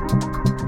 you